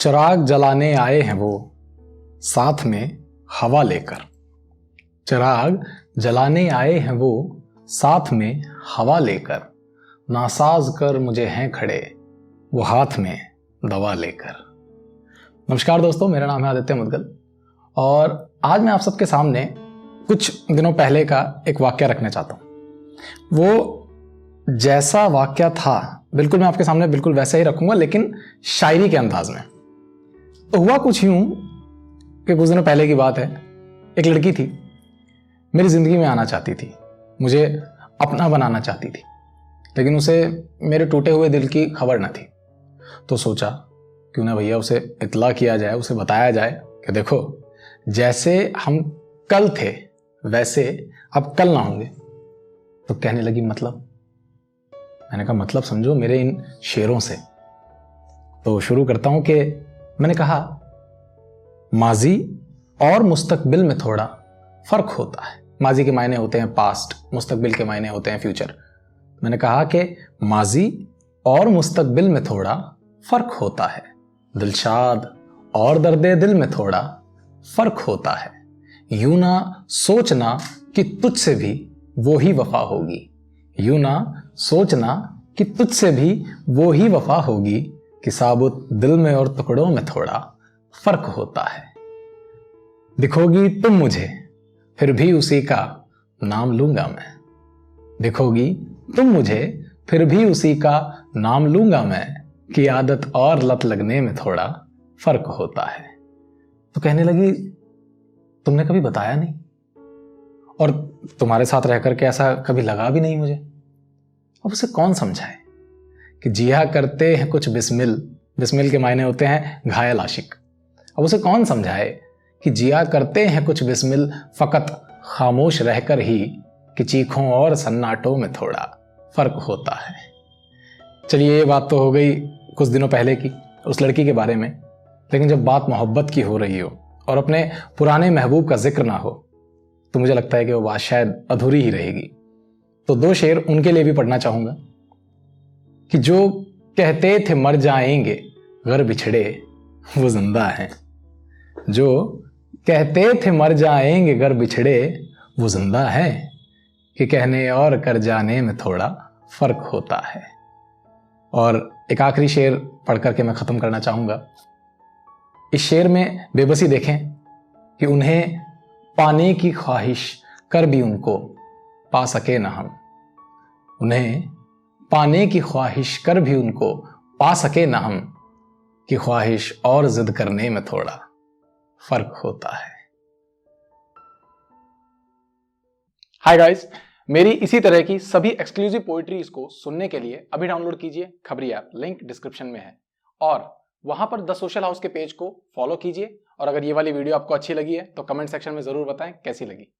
चिराग जलाने आए हैं वो, साथ में हवा लेकर। चिराग जलाने आए हैं वो, साथ में हवा लेकर। नासाज कर मुझे हैं खड़े, वो हाथ में दवा लेकर। नमस्कार दोस्तों, मेरा नाम है आदित्य मुदगल। और आज मैं आप सबके सामने कुछ दिनों पहले का एक वाक्य रखना चाहता हूँ। वो जैसा वाक्य था, बिल्कुल मैं आपके सामने बिल्कुल वैसा ही रखूँगा, लेकिन शायरी के अंदाज में। तो हुआ कुछ यूँ कि कुछ दिनों पहले की बात है। एक लड़की थी, मेरी ज़िंदगी में आना चाहती थी, मुझे अपना बनाना चाहती थी, लेकिन उसे मेरे टूटे हुए दिल की खबर न थी। तो सोचा, क्यों ना भैया उसे इतला किया जाए, उसे बताया जाए कि देखो, जैसे हम कल थे, वैसे अब कल ना होंगे। तो कहने लगी मतलब? मैंने कहा मतलब समझो, मेरे इन शेरों से। तो शुरू करता हूँ कि मैंने कहा, माजी और मुस्तकबिल में थोड़ा फ़र्क होता है। माजी के मायने होते हैं पास्ट मुस्तकबिल के मायने होते हैं फ्यूचर मैंने कहा कि माजी और मुस्तकबिल में थोड़ा फ़र्क होता है। दिलशाद और दर्द दिल में थोड़ा फ़र्क होता है। यूँ ना सोचना कि तुझसे भी वो ही वफा होगी। यूँ ना सोचना कि तुझसे भी वो ही वफा होगी। कि साबुत दिल में और टुकड़ों में थोड़ा फ़र्क होता है। दिखोगी तुम मुझे, फिर भी उसी का नाम लूँगा मैं। दिखोगी तुम मुझे, फिर भी उसी का नाम लूँगा मैं कि आदत और लत लगने में थोड़ा फ़र्क होता है। तो कहने लगी, तुमने कभी बताया नहीं? और तुम्हारे साथ रह करके ऐसा कभी लगा भी नहीं मुझे? अब उसे कौन समझाए? कि जिया करते हैं कुछ बिस्मिल बिस्मिल के मायने होते हैं घायल आशिक। अब उसे कौन समझाए कि जिया करते हैं कुछ बिस्मिल फकत खामोश रहकर ही कि चीखों और सन्नाटों में थोड़ा फ़र्क होता है। चलिए, ये बात तो हो गई कुछ दिनों पहले की, उस लड़की के बारे में। लेकिन जब बात मोहब्बत की हो रही हो और अपने पुराने महबूब का ज़िक्र ना हो तो मुझे लगता है कि वो बात शायद अधूरी ही रहेगी। तो दो शेर उनके लिए भी पढ़ना चाहूँगा। कि जो कहते थे मर जाएँगे, घर बिछड़े, वो ज़िंदा हैं। जो कहते थे मर जाएँगे, घर बिछड़े, वो ज़िंदा है। कि कहने और कर जाने में थोड़ा फ़र्क होता है। और एक आखिरी शेर पढ़ करके मैं ख़त्म करना चाहूँगा। इस शेर में बेबसी देखें कि उन्हें पाने की ख्वाहिश कर भी उनको पा सके ना हम। उन्हें पाने की ख्वाहिश कर भी उनको पा सके ना हम, कि ख्वाहिश और जिद करने में थोड़ा फ़र्क होता है। हाय गाइस मेरी इसी तरह की सभी एक्सक्लूसिव पोइट्रीज को सुनने के लिए अभी डाउनलोड कीजिए खबरी ऐप लिंक डिस्क्रिप्शन में है। और वहाँ पर द सोशल हाउस के पेज को फॉलो कीजिए, और अगर ये वाली वीडियो आपको अच्छी लगी है तो कमेंट सेक्शन में ज़रूर बताएँ कैसी लगी।